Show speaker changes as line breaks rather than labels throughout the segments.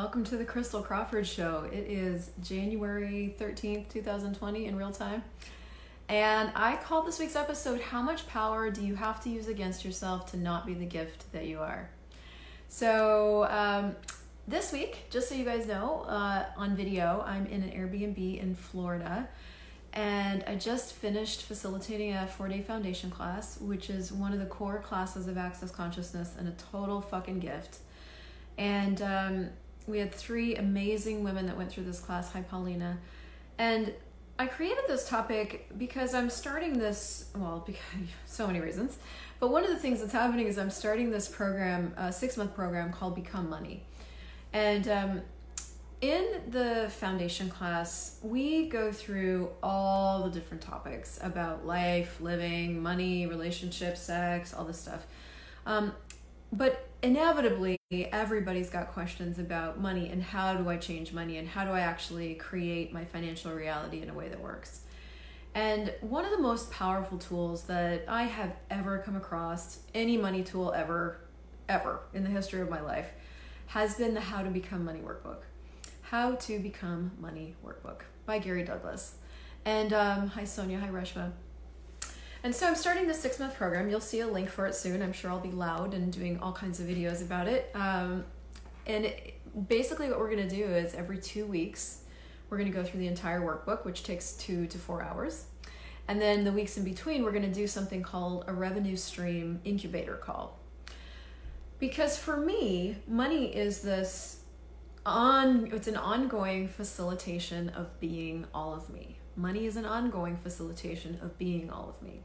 Welcome to the Christel Crawford Show. It is January 13th, 2020, in real time. And I called this week's episode How Much Power Do You Have to Use Against Yourself to Not Be the Gift That You Are? So, um, this week, just so you guys know, uh, on video, I'm in an Airbnb in Florida. And I just finished facilitating a four day foundation class, which is one of the core classes of Access Consciousness and a total fucking gift. And um, we had three amazing women that went through this class. Hi, Paulina. And I created this topic because I'm starting this, well, because so many reasons. But one of the things that's happening is I'm starting this program, a six month program called Become Money. And um, in the foundation class, we go through all the different topics about life, living, money, relationships, sex, all this stuff. Um, but inevitably, everybody's got questions about money and how do I change money and how do I actually create my financial reality in a way that works. And one of the most powerful tools that I have ever come across, any money tool ever, ever in the history of my life, has been the How to Become Money Workbook. How to Become Money Workbook by Gary Douglas. And um, hi, Sonia. Hi, Reshma. And so I'm starting this six month program. You'll see a link for it soon. I'm sure I'll be loud and doing all kinds of videos about it. Um, and it, basically, what we're going to do is every two weeks, we're going to go through the entire workbook, which takes two to four hours. And then the weeks in between, we're going to do something called a revenue stream incubator call. Because for me, money is this on it's an ongoing facilitation of being all of me. Money is an ongoing facilitation of being all of me.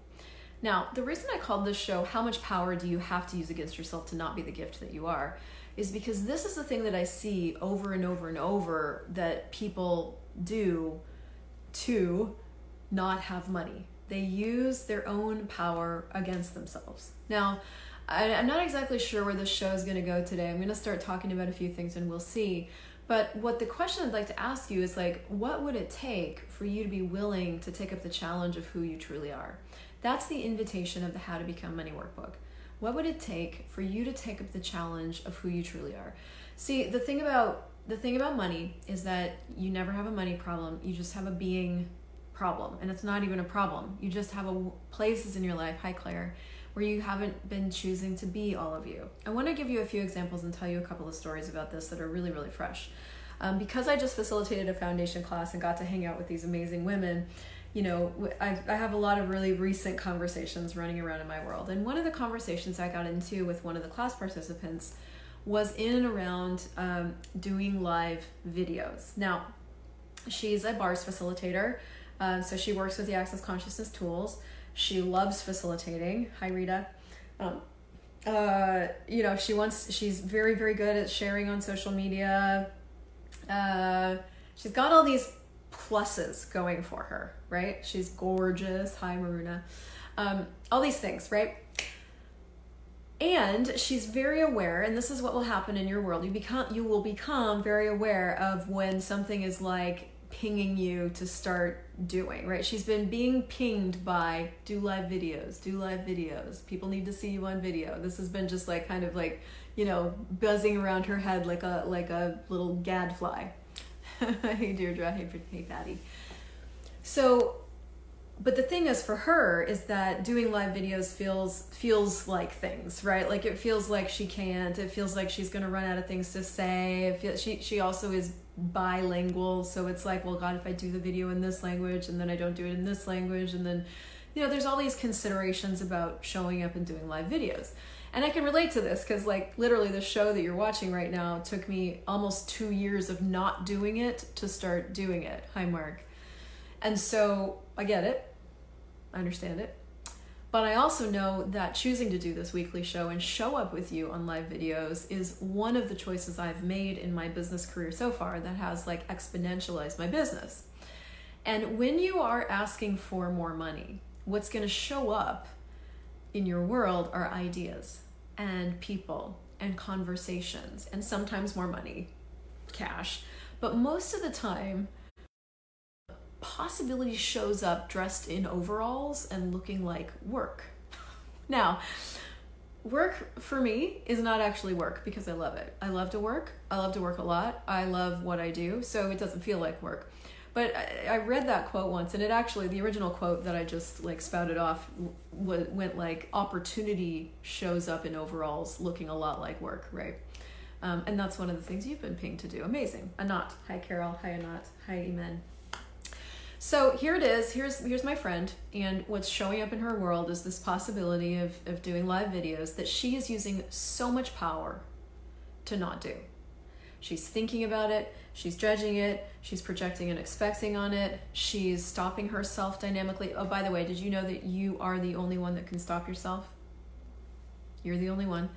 Now, the reason I called this show How Much Power Do You Have to Use Against Yourself to Not Be the Gift That You Are is because this is the thing that I see over and over and over that people do to not have money. They use their own power against themselves. Now, I, am not exactly sure where this show is going to go today. I'm going to start talking about a few things and we'll see. But what the question I'd like to ask you is like, what would it take for you to be willing to take up the challenge of who you truly are? That's the invitation of the How to Become Money workbook. What would it take for you to take up the challenge of who you truly are? See, the thing about the thing about money is that you never have a money problem. You just have a being problem, and it's not even a problem. You just have a places in your life. Hi, Claire where you haven't been choosing to be all of you. I want to give you a few examples and tell you a couple of stories about this that are really, really fresh. Um, because I just facilitated a foundation class and got to hang out with these amazing women, you know, I, I have a lot of really recent conversations running around in my world. And one of the conversations I got into with one of the class participants was in and around um, doing live videos. Now, she's a bars facilitator, um, so she works with the Access Consciousness tools. She loves facilitating. Hi, Rita. Um, uh, you know, she wants. She's very, very good at sharing on social media. Uh, she's got all these pluses going for her, right? She's gorgeous. Hi, Maruna. Um, all these things, right? And she's very aware, and this is what will happen in your world. You become, you will become very aware of when something is like pinging you to start doing, right? She's been being pinged by do live videos, do live videos. People need to see you on video. This has been just like kind of like, you know, buzzing around her head like a like a little gadfly. hey Deirdre, hey, hey Patty. So but the thing is for her is that doing live videos feels feels like things right like it feels like she can't it feels like she's going to run out of things to say feels, she she also is bilingual. So it's like well god if i do the video in this language and then i don't do it in this language and then you know there's all these considerations about showing up and doing live videos. And i can relate to this because like literally the show that you're watching right now took me almost two years of not doing it to start doing it. Hi mark. And so i get it. I understand it but I also know that choosing to do this weekly show and show up with you on live videos is one of the choices I've made in my business career so far that has like exponentialized my business. And when you are asking for more money, what's going to show up in your world are ideas and people and conversations and sometimes more money, cash. But most of the time, possibility shows up dressed in overalls and looking like work. Now, work for me is not actually work because I love it. I love to work. I love to work a lot. I love what I do, so it doesn't feel like work. But I, I read that quote once, and it actually the original quote that I just like spouted off w- went like opportunity shows up in overalls, looking a lot like work, right? Um, and that's one of the things you've been pinged to do. Amazing. Anat. Hi, Carol. Hi, Anat. Hi, Iman. So here it is. Here's here's my friend, and what's showing up in her world is this possibility of, of doing live videos that she is using so much power to not do. She's thinking about it, she's judging it, she's projecting and expecting on it, she's stopping herself dynamically. Oh, by the way, did you know that you are the only one that can stop yourself? You're the only one.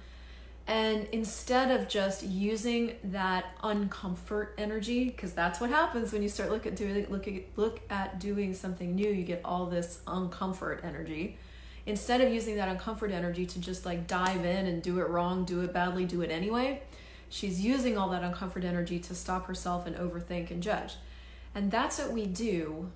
And instead of just using that uncomfort energy, because that's what happens when you start look at doing look at look at doing something new, you get all this uncomfort energy. Instead of using that uncomfort energy to just like dive in and do it wrong, do it badly, do it anyway, she's using all that uncomfort energy to stop herself and overthink and judge. And that's what we do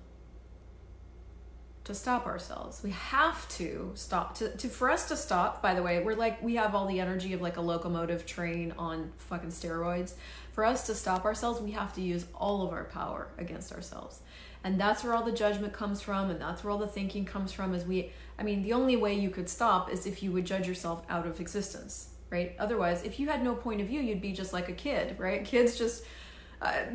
to stop ourselves. We have to stop to, to for us to stop, by the way, we're like we have all the energy of like a locomotive train on fucking steroids. For us to stop ourselves, we have to use all of our power against ourselves. And that's where all the judgment comes from and that's where all the thinking comes from is we I mean, the only way you could stop is if you would judge yourself out of existence, right? Otherwise, if you had no point of view, you'd be just like a kid, right? Kids just I,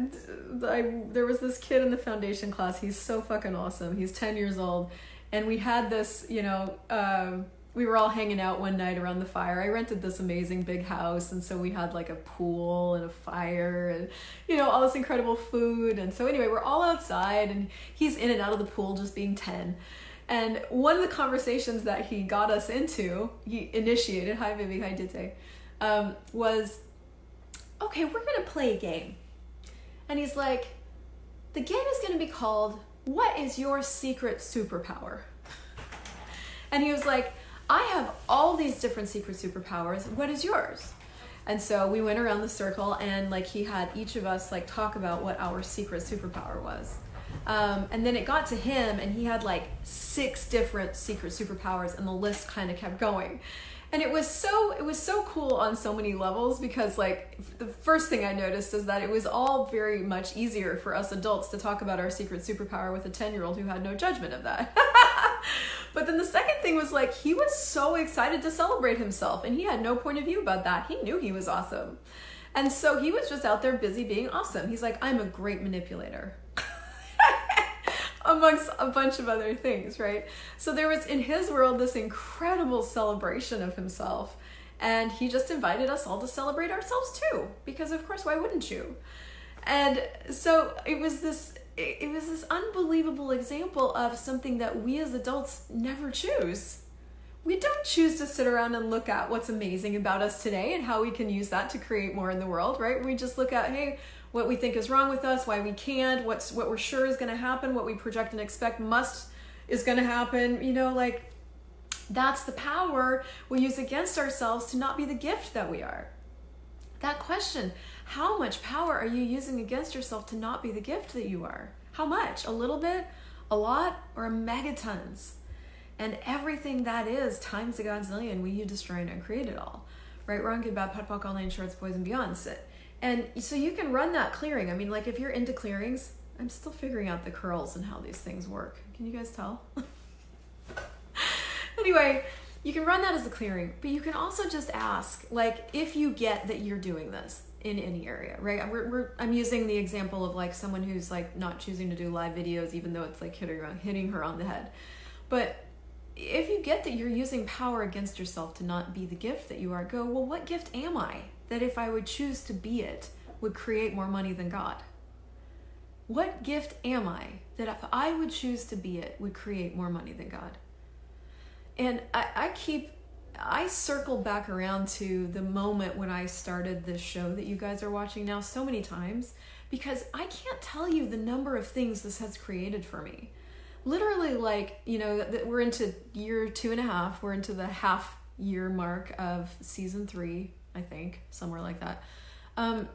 I, there was this kid in the foundation class. He's so fucking awesome. He's 10 years old. And we had this, you know, um, we were all hanging out one night around the fire. I rented this amazing big house. And so we had like a pool and a fire and, you know, all this incredible food. And so, anyway, we're all outside and he's in and out of the pool just being 10. And one of the conversations that he got us into, he initiated, hi, Vivi, hi, Dite, um, was okay, we're to play a game and he's like, the game is going to be called What is Your Secret Superpower? And he was like, I have all these different secret superpowers. What is yours? And so we went around the circle and like he had each of us like talk about what our secret superpower was. Um, and then it got to him and he had like six different secret superpowers and the list kind of kept going and it was so it was so cool on so many levels because like the first thing i noticed is that it was all very much easier for us adults to talk about our secret superpower with a 10 year old who had no judgment of that. But then the second thing was like he was so excited to celebrate himself and he had no point of view about that. He knew he was awesome. And so he was just out there busy being awesome. He's like i'm a great manipulator amongst a bunch of other things, right? So there was in his world this incredible celebration of himself. And he just invited us all to celebrate ourselves too, because of course, why wouldn't you? And so it was this it was this unbelievable example of something that we as adults never choose. We don't choose to sit around and look at what's amazing about us today and how we can use that to create more in the world, right? We just look at, hey, what we think is wrong with us, why we can't, what's what we're sure is going to happen, what we project and expect must is going to happen. You know, like that's the power we use against ourselves to not be the gift that we are. That question, how much power are you using against yourself to not be the gift that you are? How much? A little bit, a lot, or a megatons? And everything that is times a godzillion, we you destroy and create it all. Right, wrong, good, bad, POC, all nine shorts, boys and beyond. And so you can run that clearing. I mean, like if you're into clearings, I'm still figuring out the curls and how these things work. Can you guys tell? anyway, you can run that as a clearing, but you can also just ask, like, if you get that you're doing this in any area, right? We're, we're, I'm using the example of like someone who's like not choosing to do live videos, even though it's like hitting her, hitting her on the head. But if you get that you're using power against yourself to not be the gift that you are, go, well, what gift am I? That if I would choose to be it, would create more money than God? What gift am I that if I would choose to be it, would create more money than God? And I, I keep, I circle back around to the moment when I started this show that you guys are watching now so many times because I can't tell you the number of things this has created for me. Literally, like, you know, we're into year two and a half, we're into the half year mark of season three I think, somewhere like that. Um,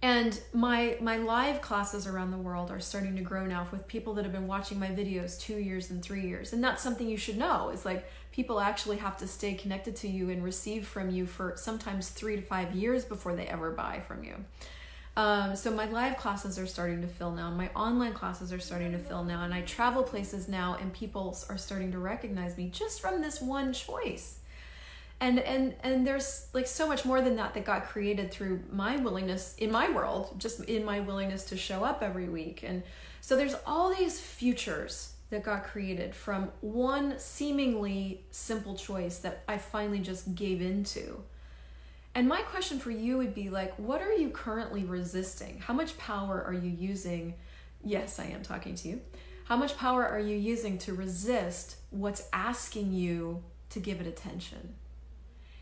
and my my live classes around the world are starting to grow now with people that have been watching my videos two years and three years. And that's something you should know is like people actually have to stay connected to you and receive from you for sometimes three to five years before they ever buy from you. Um, so my live classes are starting to fill now. My online classes are starting to fill now. And i travel places now and people are starting to recognize me just from this one choice and and and there's like so much more than that that got created through my willingness in my world just in my willingness to show up every week and so there's all these futures that got created from one seemingly simple choice that I finally just gave into. And my question for you would be like, what are you currently resisting? How much power are you using? Yes, I am talking to you. How much power are you using to resist what's asking you to give it attention?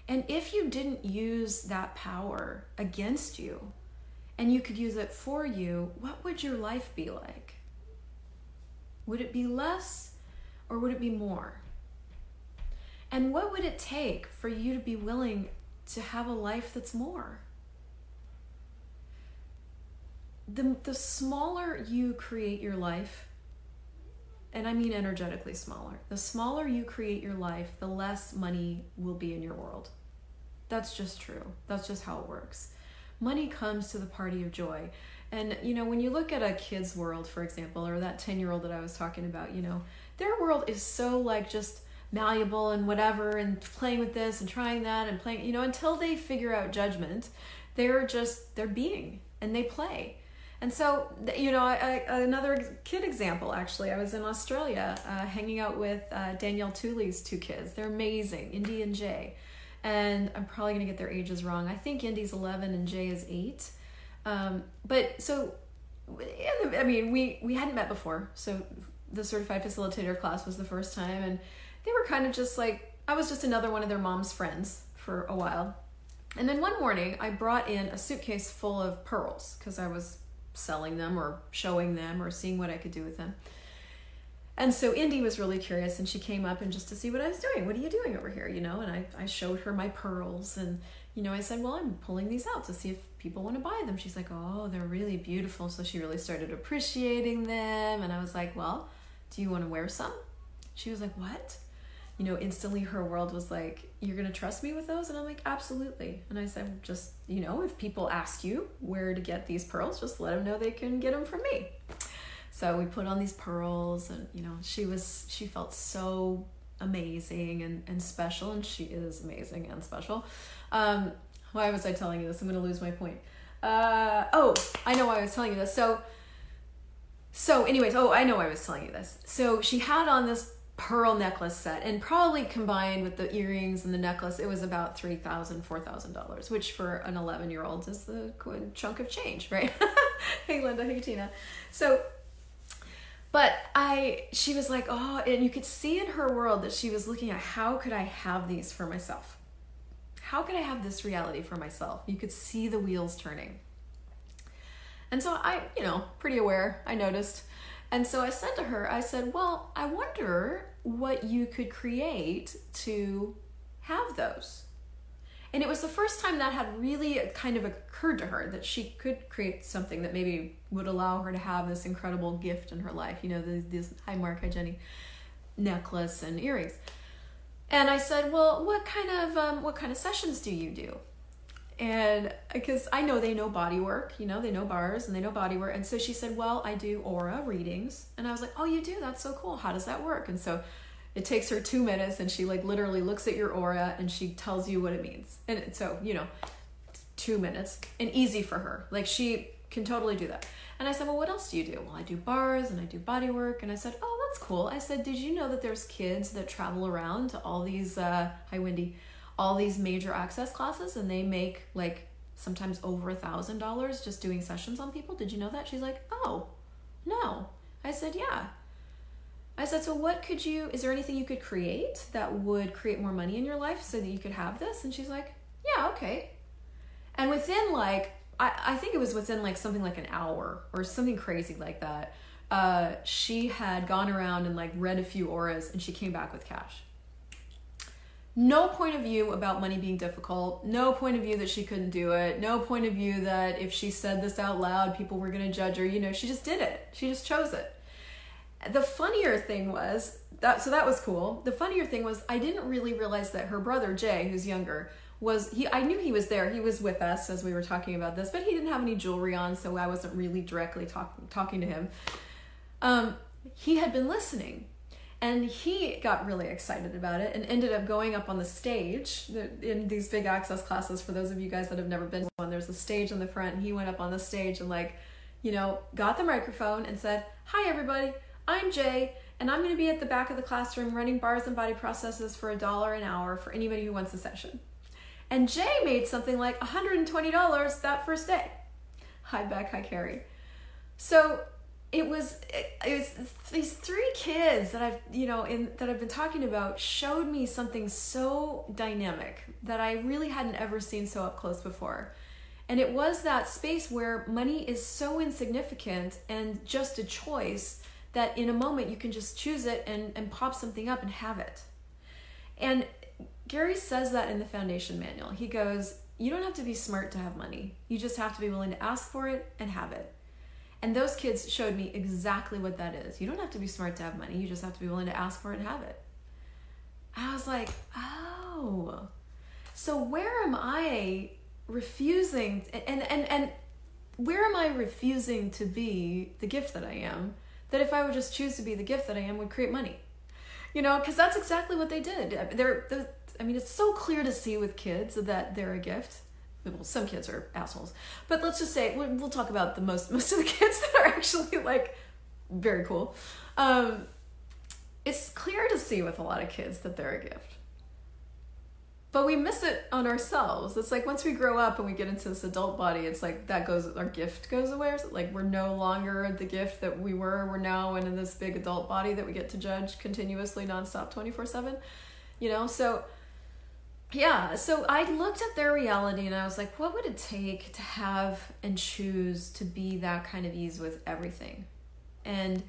And if you didn't use that power against you and you could use it for you, what would your life be like? Would it be less or would it be more? And what would it take for you to be willing to have a life that's more? The, the smaller you create your life, and I mean energetically smaller, the smaller you create your life, the less money will be in your world. That's just true. That's just how it works. Money comes to the party of joy. And, you know, when you look at a kid's world, for example, or that 10 year old that I was talking about, you know, their world is so like just malleable and whatever and playing with this and trying that and playing, you know, until they figure out judgment, they're just, they're being and they play. And so, you know, I, I, another kid example actually, I was in Australia uh, hanging out with uh, Danielle Tooley's two kids. They're amazing, Indy and Jay and I'm probably gonna get their ages wrong. I think Indy's 11 and Jay is eight. Um, but so, I mean, we we hadn't met before, so the certified facilitator class was the first time, and they were kind of just like I was just another one of their mom's friends for a while. And then one morning, I brought in a suitcase full of pearls because I was selling them or showing them or seeing what I could do with them. And so Indy was really curious and she came up and just to see what I was doing. What are you doing over here? You know, and I, I showed her my pearls and, you know, I said, well, I'm pulling these out to see if people want to buy them. She's like, oh, they're really beautiful. So she really started appreciating them. And I was like, well, do you want to wear some? She was like, what? You know, instantly her world was like, you're going to trust me with those? And I'm like, absolutely. And I said, just, you know, if people ask you where to get these pearls, just let them know they can get them from me. So we put on these pearls and you know, she was she felt so amazing and, and special and she is amazing and special. Um, why was I telling you this? I'm gonna lose my point. Uh, oh, I know why I was telling you this. So so anyways, oh I know I was telling you this. So she had on this pearl necklace set and probably combined with the earrings and the necklace it was about $3000 $4000 which for an 11 year old is a good chunk of change right hey linda hey tina so but I, she was like, oh, and you could see in her world that she was looking at how could I have these for myself? How could I have this reality for myself? You could see the wheels turning. And so I, you know, pretty aware, I noticed. And so I said to her, I said, well, I wonder what you could create to have those. And it was the first time that had really kind of occurred to her that she could create something that maybe would allow her to have this incredible gift in her life. You know, this hi Mark, hi Jenny, necklace and earrings. And I said, well, what kind of um, what kind of sessions do you do? And because I know they know body work, you know, they know bars and they know body work. And so she said, well, I do aura readings. And I was like, oh, you do? That's so cool. How does that work? And so it takes her two minutes and she like literally looks at your aura and she tells you what it means. And so you know two minutes. And easy for her. Like she can totally do that. And i said well what else do you do? Well i do bars and i do body work. And i said oh that's cool. I said did you know that there's kids that travel around to all these uh hi wendy all these major access classes and they make like sometimes over a thousand dollars just doing sessions on people? Did you know that? She's like oh no. I said yeah I said, so what could you, is there anything you could create that would create more money in your life so that you could have this? And she's like, yeah, okay. And within like, I, I think it was within like something like an hour or something crazy like that, uh, she had gone around and like read a few auras and she came back with cash. no point of view about money being difficult, no point of view that she couldn't do it, no point of view that if she said this out loud, people were going to judge her. You know, she just did it. She just chose it. The funnier thing was that, so that was cool. The funnier thing was, I didn't really realize that her brother, Jay, who's younger, was he I knew he was there. He was with us as we were talking about this, but he didn't have any jewelry on, so I wasn't really directly talking talking to him. Um, he had been listening and he got really excited about it and ended up going up on the stage in these big access classes for those of you guys that have never been to one there's a stage in the front and he went up on the stage and like you know got the microphone and said hi everybody i'm jay and i'm going to be at the back of the classroom running bars and body processes for a dollar an hour for anybody who wants a session. And jay made something like $120 that first day. Hi beck. Hi carrie. So it was it was these three kids that I've you know in that I've been talking about showed me something so dynamic that I really hadn't ever seen so up close before. And it was that space where money is so insignificant and just a choice that in a moment you can just choose it and, and pop something up and have it. And Gary says that in the foundation manual. He goes, You don't have to be smart to have money. You just have to be willing to ask for it and have it. And those kids showed me exactly what that is. You don't have to be smart to have money, you just have to be willing to ask for it and have it. I was like, oh. So where am I refusing and and and where am I refusing to be the gift that I am? That if I would just choose to be the gift that I am would create money. You know, because that's exactly what they did. They're, they're, I mean, it's so clear to see with kids that they're a gift well, some kids are assholes, but let's just say we'll, we'll talk about the most most of the kids that are actually like very cool. Um, it's clear to see with a lot of kids that they're a gift. But we miss it on ourselves. It's like once we grow up and we get into this adult body, it's like that goes, our gift goes away. Like we're no longer the gift that we were. We're now in this big adult body that we get to judge continuously, nonstop, 24 7. You know, so yeah, so I looked at their reality and I was like, what would it take to have and choose to be that kind of ease with everything? And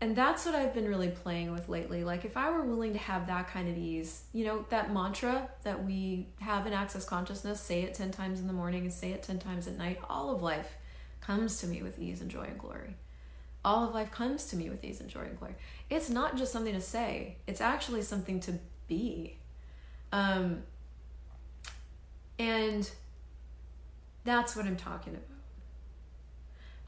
and that's what I've been really playing with lately. Like if I were willing to have that kind of ease, you know, that mantra that we have in access consciousness, say it 10 times in the morning and say it 10 times at night, all of life comes to me with ease and joy and glory. All of life comes to me with ease and joy and glory. It's not just something to say, it's actually something to be um, and that's what I'm talking about.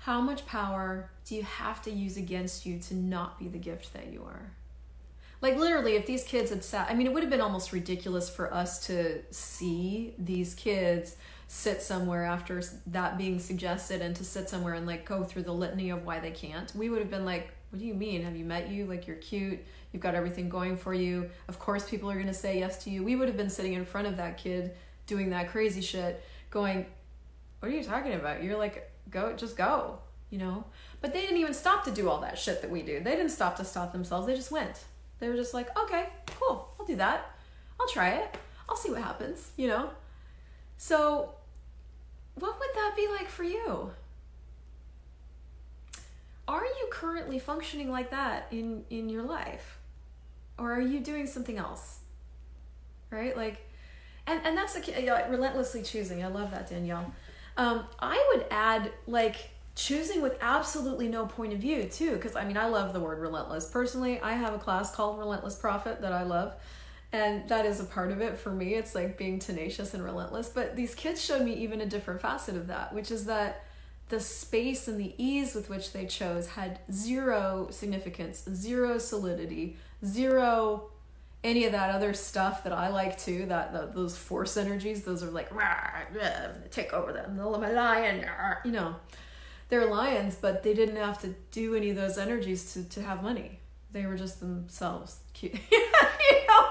How much power do you have to use against you to not be the gift that you are? Like, literally, if these kids had sat, I mean, it would have been almost ridiculous for us to see these kids sit somewhere after that being suggested and to sit somewhere and like go through the litany of why they can't. We would have been like, what do you mean? Have you met you? Like, you're cute You've got everything going for you. Of course, people are going to say yes to you. We would have been sitting in front of that kid doing that crazy shit, going, What are you talking about? You're like, Go, just go, you know? But they didn't even stop to do all that shit that we do. They didn't stop to stop themselves. They just went. They were just like, Okay, cool, I'll do that. I'll try it. I'll see what happens, you know? So, what would that be like for you? Are you currently functioning like that in in your life? or are you doing something else right like and and that's the you know, relentlessly choosing i love that danielle um, i would add like choosing with absolutely no point of view too because i mean i love the word relentless. Personally i have a class called relentless profit that i love and that is a part of it for me. It's like being tenacious and relentless but these kids showed me even a different facet of that which is that the space and the ease with which they chose had zero significance zero solidity zero any of that other stuff that I like too. That the, those force energies, those are like take over them. The lion, you know, they're lions, but they didn't have to do any of those energies to to have money. They were just themselves cute. you know,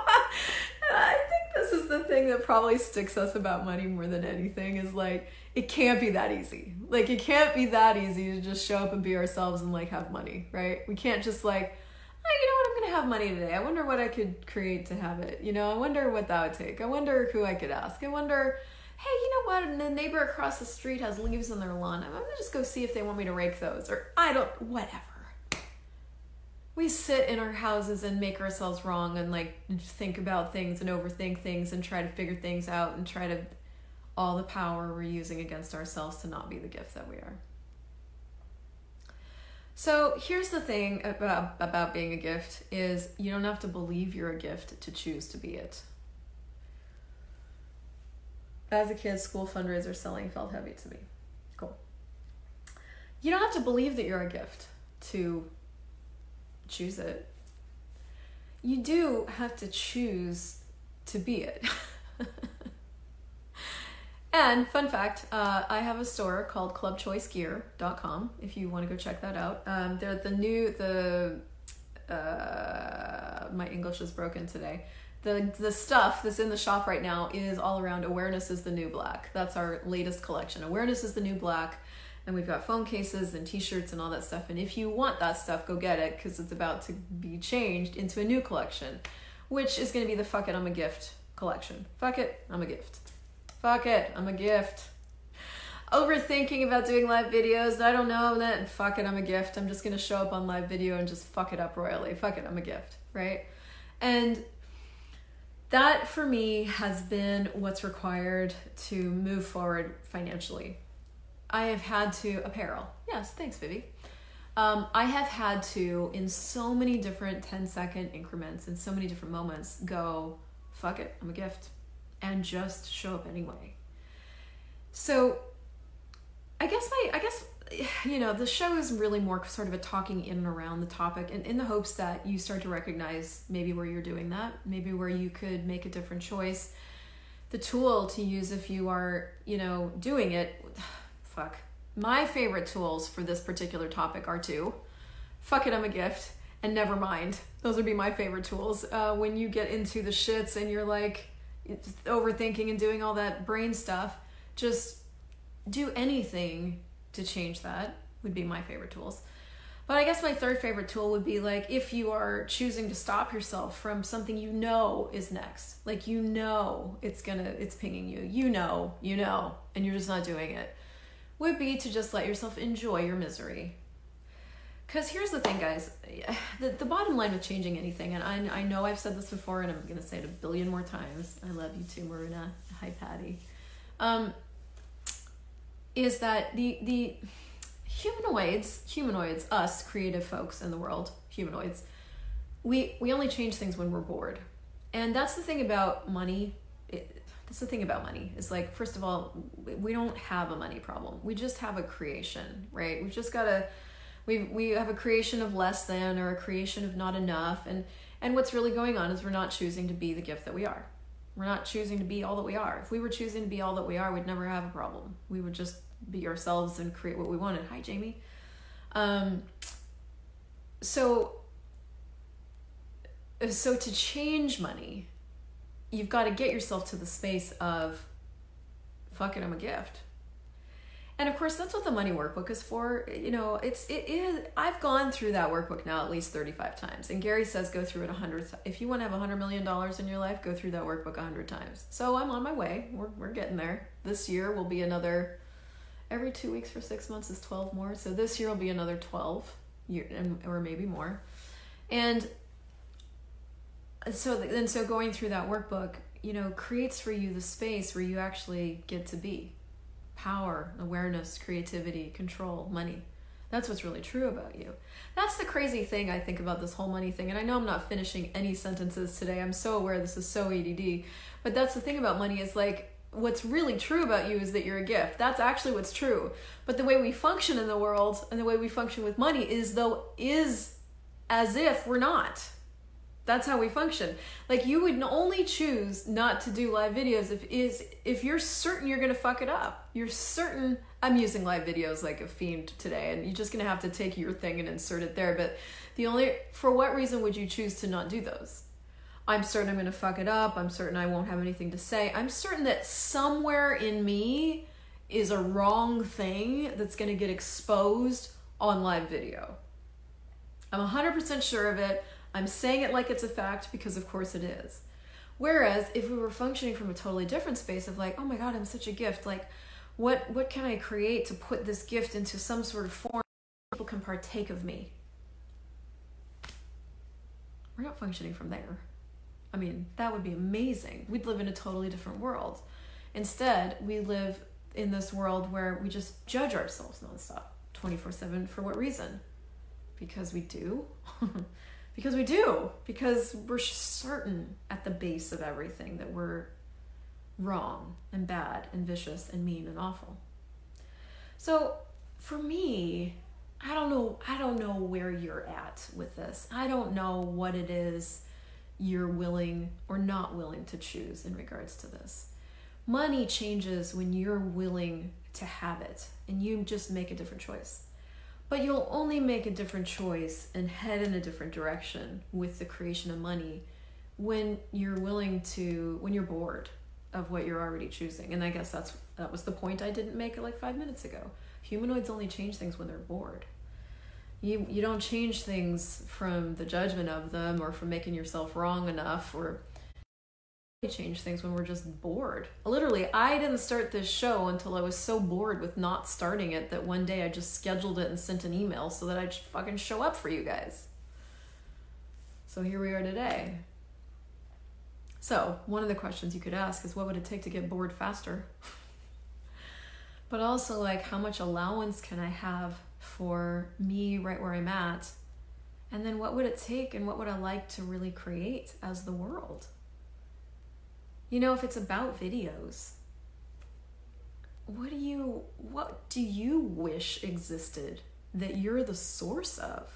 I think this is the thing that probably sticks us about money more than anything. Is like it can't be that easy. Like it can't be that easy to just show up and be ourselves and like have money, right? We can't just like oh, you know what, I'm gonna have money today. I wonder what I could create to have it. You know, I wonder what that would take. I wonder who I could ask. I wonder, hey, you know what? The neighbor across the street has leaves on their lawn. I'm gonna just go see if they want me to rake those, or I don't, whatever. we sit in our houses and make ourselves wrong and like think about things and overthink things and try to figure things out and try to all the power we're using against ourselves to not be the gift that we are. So here's the thing about about being a gift is you don't have to believe you're a gift to choose to be it. As a kid, school fundraiser selling felt heavy to me. Cool. You don't have to believe that you're a gift to choose it. You do have to choose to be it. and fun fact, uh, I have a store called clubchoicegear.com if you want to go check that out. Um, they're the new, the, uh, my English is broken today. The, the stuff that's in the shop right now is all around awareness is the new black. That's our latest collection. Awareness is the new black and we've got phone cases and t-shirts and all that stuff and if you want that stuff go get it because it's about to be changed into a new collection which is going to be the fuck it i'm a gift collection fuck it i'm a gift fuck it i'm a gift. Overthinking about doing live videos i don't know that fuck it i'm a gift. I'm just to show up on live video and just fuck it up royally. Fuck it i'm a gift right? And that for me has been what's required to move forward financially. I have had to apparel. Yes, thanks, Vivi. Um, I have had to, in so many different 10 second increments, in so many different moments, go, fuck it, I'm a gift, and just show up anyway. So, I guess my, I guess, you know, the show is really more sort of a talking in and around the topic, and in the hopes that you start to recognize maybe where you're doing that, maybe where you could make a different choice. The tool to use if you are, you know, doing it fuck. My favorite tools for this particular topic are two. Fuck it, I'm a gift. And never mind. Those would be my favorite tools. Uh, when you get into the shits and you're like overthinking and doing all that brain stuff, just do anything to change that would be my favorite tools. But I guess my third favorite tool would be like if you are choosing to stop yourself from something you know is next. Like you know it's gonna it's pinging you. You know, you know, and you're just not doing it would be to just let yourself enjoy your misery. Because here's the thing, guys the, the bottom line with changing anything, and I, I know I've said this before and I'm going to say it a billion more times. I love you too, Maruna. Hi, Patty. Um, is that the, the humanoids, humanoids, us creative folks in the world, humanoids, we, we only change things when we're bored. And that's the thing about money. It, that's the thing about money is like first of all we don't have a money problem we just have a creation right we've just got a we we have a creation of less than or a creation of not enough and and what's really going on is we're not choosing to be the gift that we are. We're not choosing to be all that we are. If we were choosing to be all that we are we'd never have a problem. We would just be ourselves and create what we wanted. Hi jamie. Um so so to change money you've got to get yourself to the space of fuck it i'm a gift and of course that's what the money workbook is for. You know it's it is i've gone through that workbook now at least 35 times. And gary says go through it 100 if you want to have a 100 million dollars in your life go through that workbook 100 times. So i'm on my way. We're, we're getting there. This year will be another every two weeks for six months is 12 more. So this year will be another 12 year or maybe more. And so and so going through that workbook you know creates for you the space where you actually get to be power awareness creativity control money. That's what's really true about you. That's the crazy thing i think about this whole money thing and i know i'm not finishing any sentences today. I'm so aware this is so add but that's the thing about money is like what's really true about you is that you're a gift. That's actually what's true. But the way we function in the world and the way we function with money is though is as if we're not that's how we function. Like you would only choose not to do live videos if is if you're certain you're gonna fuck it up. You're certain i'm using live videos like a fiend today and you're just gonna have to take your thing and insert it there but the only for what reason would you choose to not do those? I'm certain i'm gonna fuck it up. I'm certain i won't have anything to say. I'm certain that somewhere in me is a wrong thing that's gonna get exposed on live video. I'm 100% sure of it I'm saying it like it's a fact because, of course, it is. Whereas if we were functioning from a totally different space of like, oh my God, I'm such a gift, like, what what can I create to put this gift into some sort of form people can partake of me? We're not functioning from there. I mean, that would be amazing. We'd live in a totally different world. Instead, we live in this world where we just judge ourselves nonstop, 24 7. For what reason? Because we do. because we do. Because we're certain at the base of everything that we're wrong and bad and vicious and mean and awful. So for me, I don't know I don't know where you're at with this. I don't know what it is you're willing or not willing to choose in regards to this. Money changes when you're willing to have it and you just make a different choice. But you'll only make a different choice and head in a different direction with the creation of money when you're willing to when you're bored of what you're already choosing. And I guess that's that was the point I didn't make like 5 minutes ago. Humanoids only change things when they're bored you you don't change things from the judgment of them or from making yourself wrong enough or change things when we're just bored. Literally, I didn't start this show until I was so bored with not starting it that one day I just scheduled it and sent an email so that I'd fucking show up for you guys. So here we are today. So, one of the questions you could ask is what would it take to get bored faster? but also, like, how much allowance can I have for me right where I'm at? And then what would it take and what would I like to really create as the world? You know, if it's about videos, what do you what do you wish existed that you're the source of?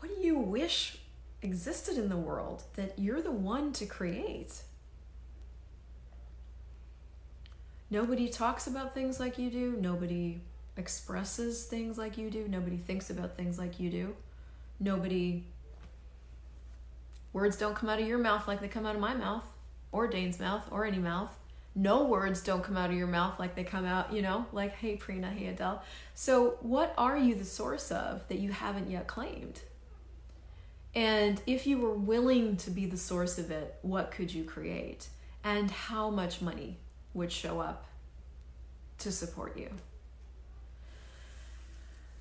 What do you wish existed in the world that you're the one to create? Nobody talks about things like you do. Nobody expresses things like you do. Nobody thinks about things like you do. Nobody. Words don't come out of your mouth like they come out of my mouth, or Dain's mouth, or any mouth. No words don't come out of your mouth like they come out, you know, like, hey, Prina, hey, Adele. So, what are you the source of that you haven't yet claimed? And if you were willing to be the source of it, what could you create? And how much money would show up to support you?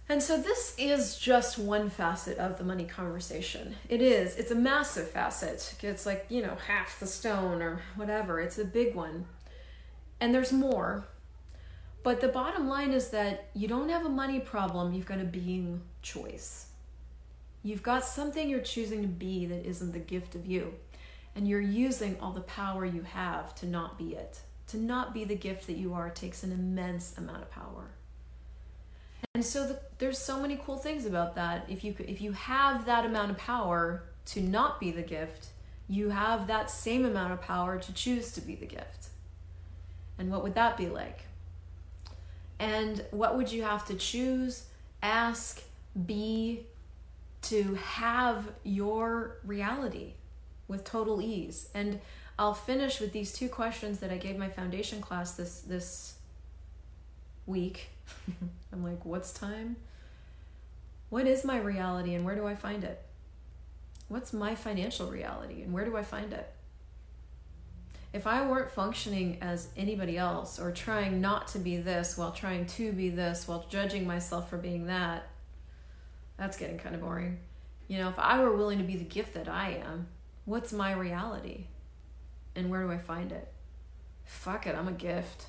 And so this is just one facet of the money conversation. It is. It's a massive facet. It's like, you know, half the stone or whatever. It's a big one. And there's more. But the bottom line is that you don't have a money problem, you've got a being choice. You've got something you're choosing to be that isn't the gift of you. And you're using all the power you have to not be it. To not be the gift that you are takes an immense amount of power. And so the, there's so many cool things about that. If you if you have that amount of power to not be the gift, you have that same amount of power to choose to be the gift. And what would that be like? And what would you have to choose, ask, be to have your reality with total ease? And I'll finish with these two questions that I gave my foundation class this this week I'm like, what's time? What is my reality and where do I find it? What's my financial reality and where do I find it? If I weren't functioning as anybody else or trying not to be this while trying to be this while judging myself for being that, that's getting kind of boring. You know, if I were willing to be the gift that I am, what's my reality? And where do I find it? Fuck it, I'm a gift.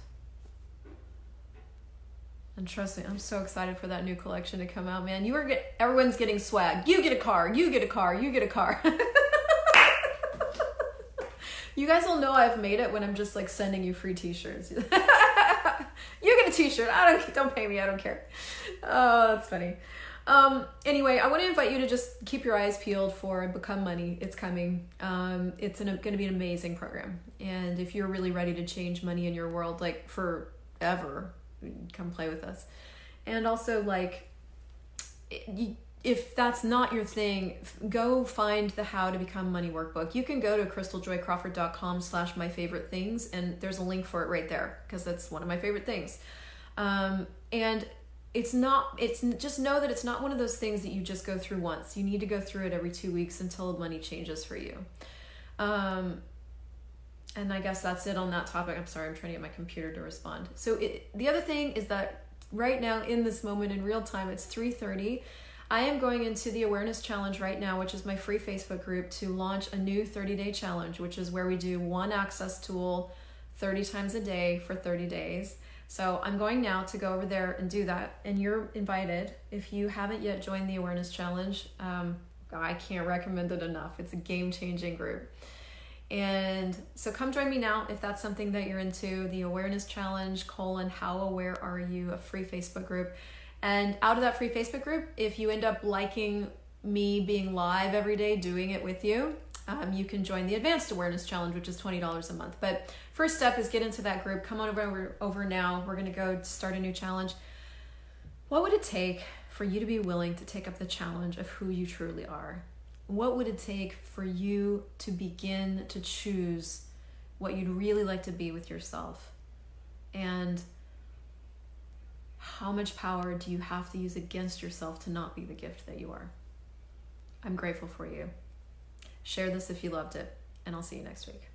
And trust me, I'm so excited for that new collection to come out, man. You are get everyone's getting swag. You get a car, you get a car, you get a car. you guys will know I've made it when I'm just like sending you free t-shirts. you get a t-shirt. I don't don't pay me, I don't care. Oh, that's funny. Um, anyway, I want to invite you to just keep your eyes peeled for Become Money. It's coming. Um, it's going to be an amazing program. And if you're really ready to change money in your world, like forever, come play with us. And also, like, if that's not your thing, go find the How to Become Money workbook. You can go to christeljoycrawford.com slash my favorite things, and there's a link for it right there because that's one of my favorite things. Um, and it's not it's just know that it's not one of those things that you just go through once you need to go through it every two weeks until money changes for you um, and I guess that's it on that topic. I'm sorry, I'm trying to get my computer to respond. So it, the other thing is that right now in this moment in real time, it's 3:30. I am going into the awareness challenge right now, which is my free Facebook group, to launch a new 30 day challenge, which is where we do one access tool 30 times a day for 30 days. So I'm going now to go over there and do that. And you're invited. If you haven't yet joined the awareness challenge, um, I can't recommend it enough. It's a game changing group. And so come join me now if that's something that you're into. The awareness challenge, colon, how aware are you? A free Facebook group. And out of that free Facebook group, if you end up liking me being live every day, doing it with you, um, you can join the Advanced Awareness Challenge, which is $20 a month. But first step is get into that group. Come on over, over now. We're going to go start a new challenge. What would it take for you to be willing to take up the challenge of who you truly are? What would it take for you to begin to choose what you'd really like to be with yourself? And how much power do you have to use against yourself to not be the gift that you are? I'm grateful for you. Share this if you loved it, and I'll see you next week.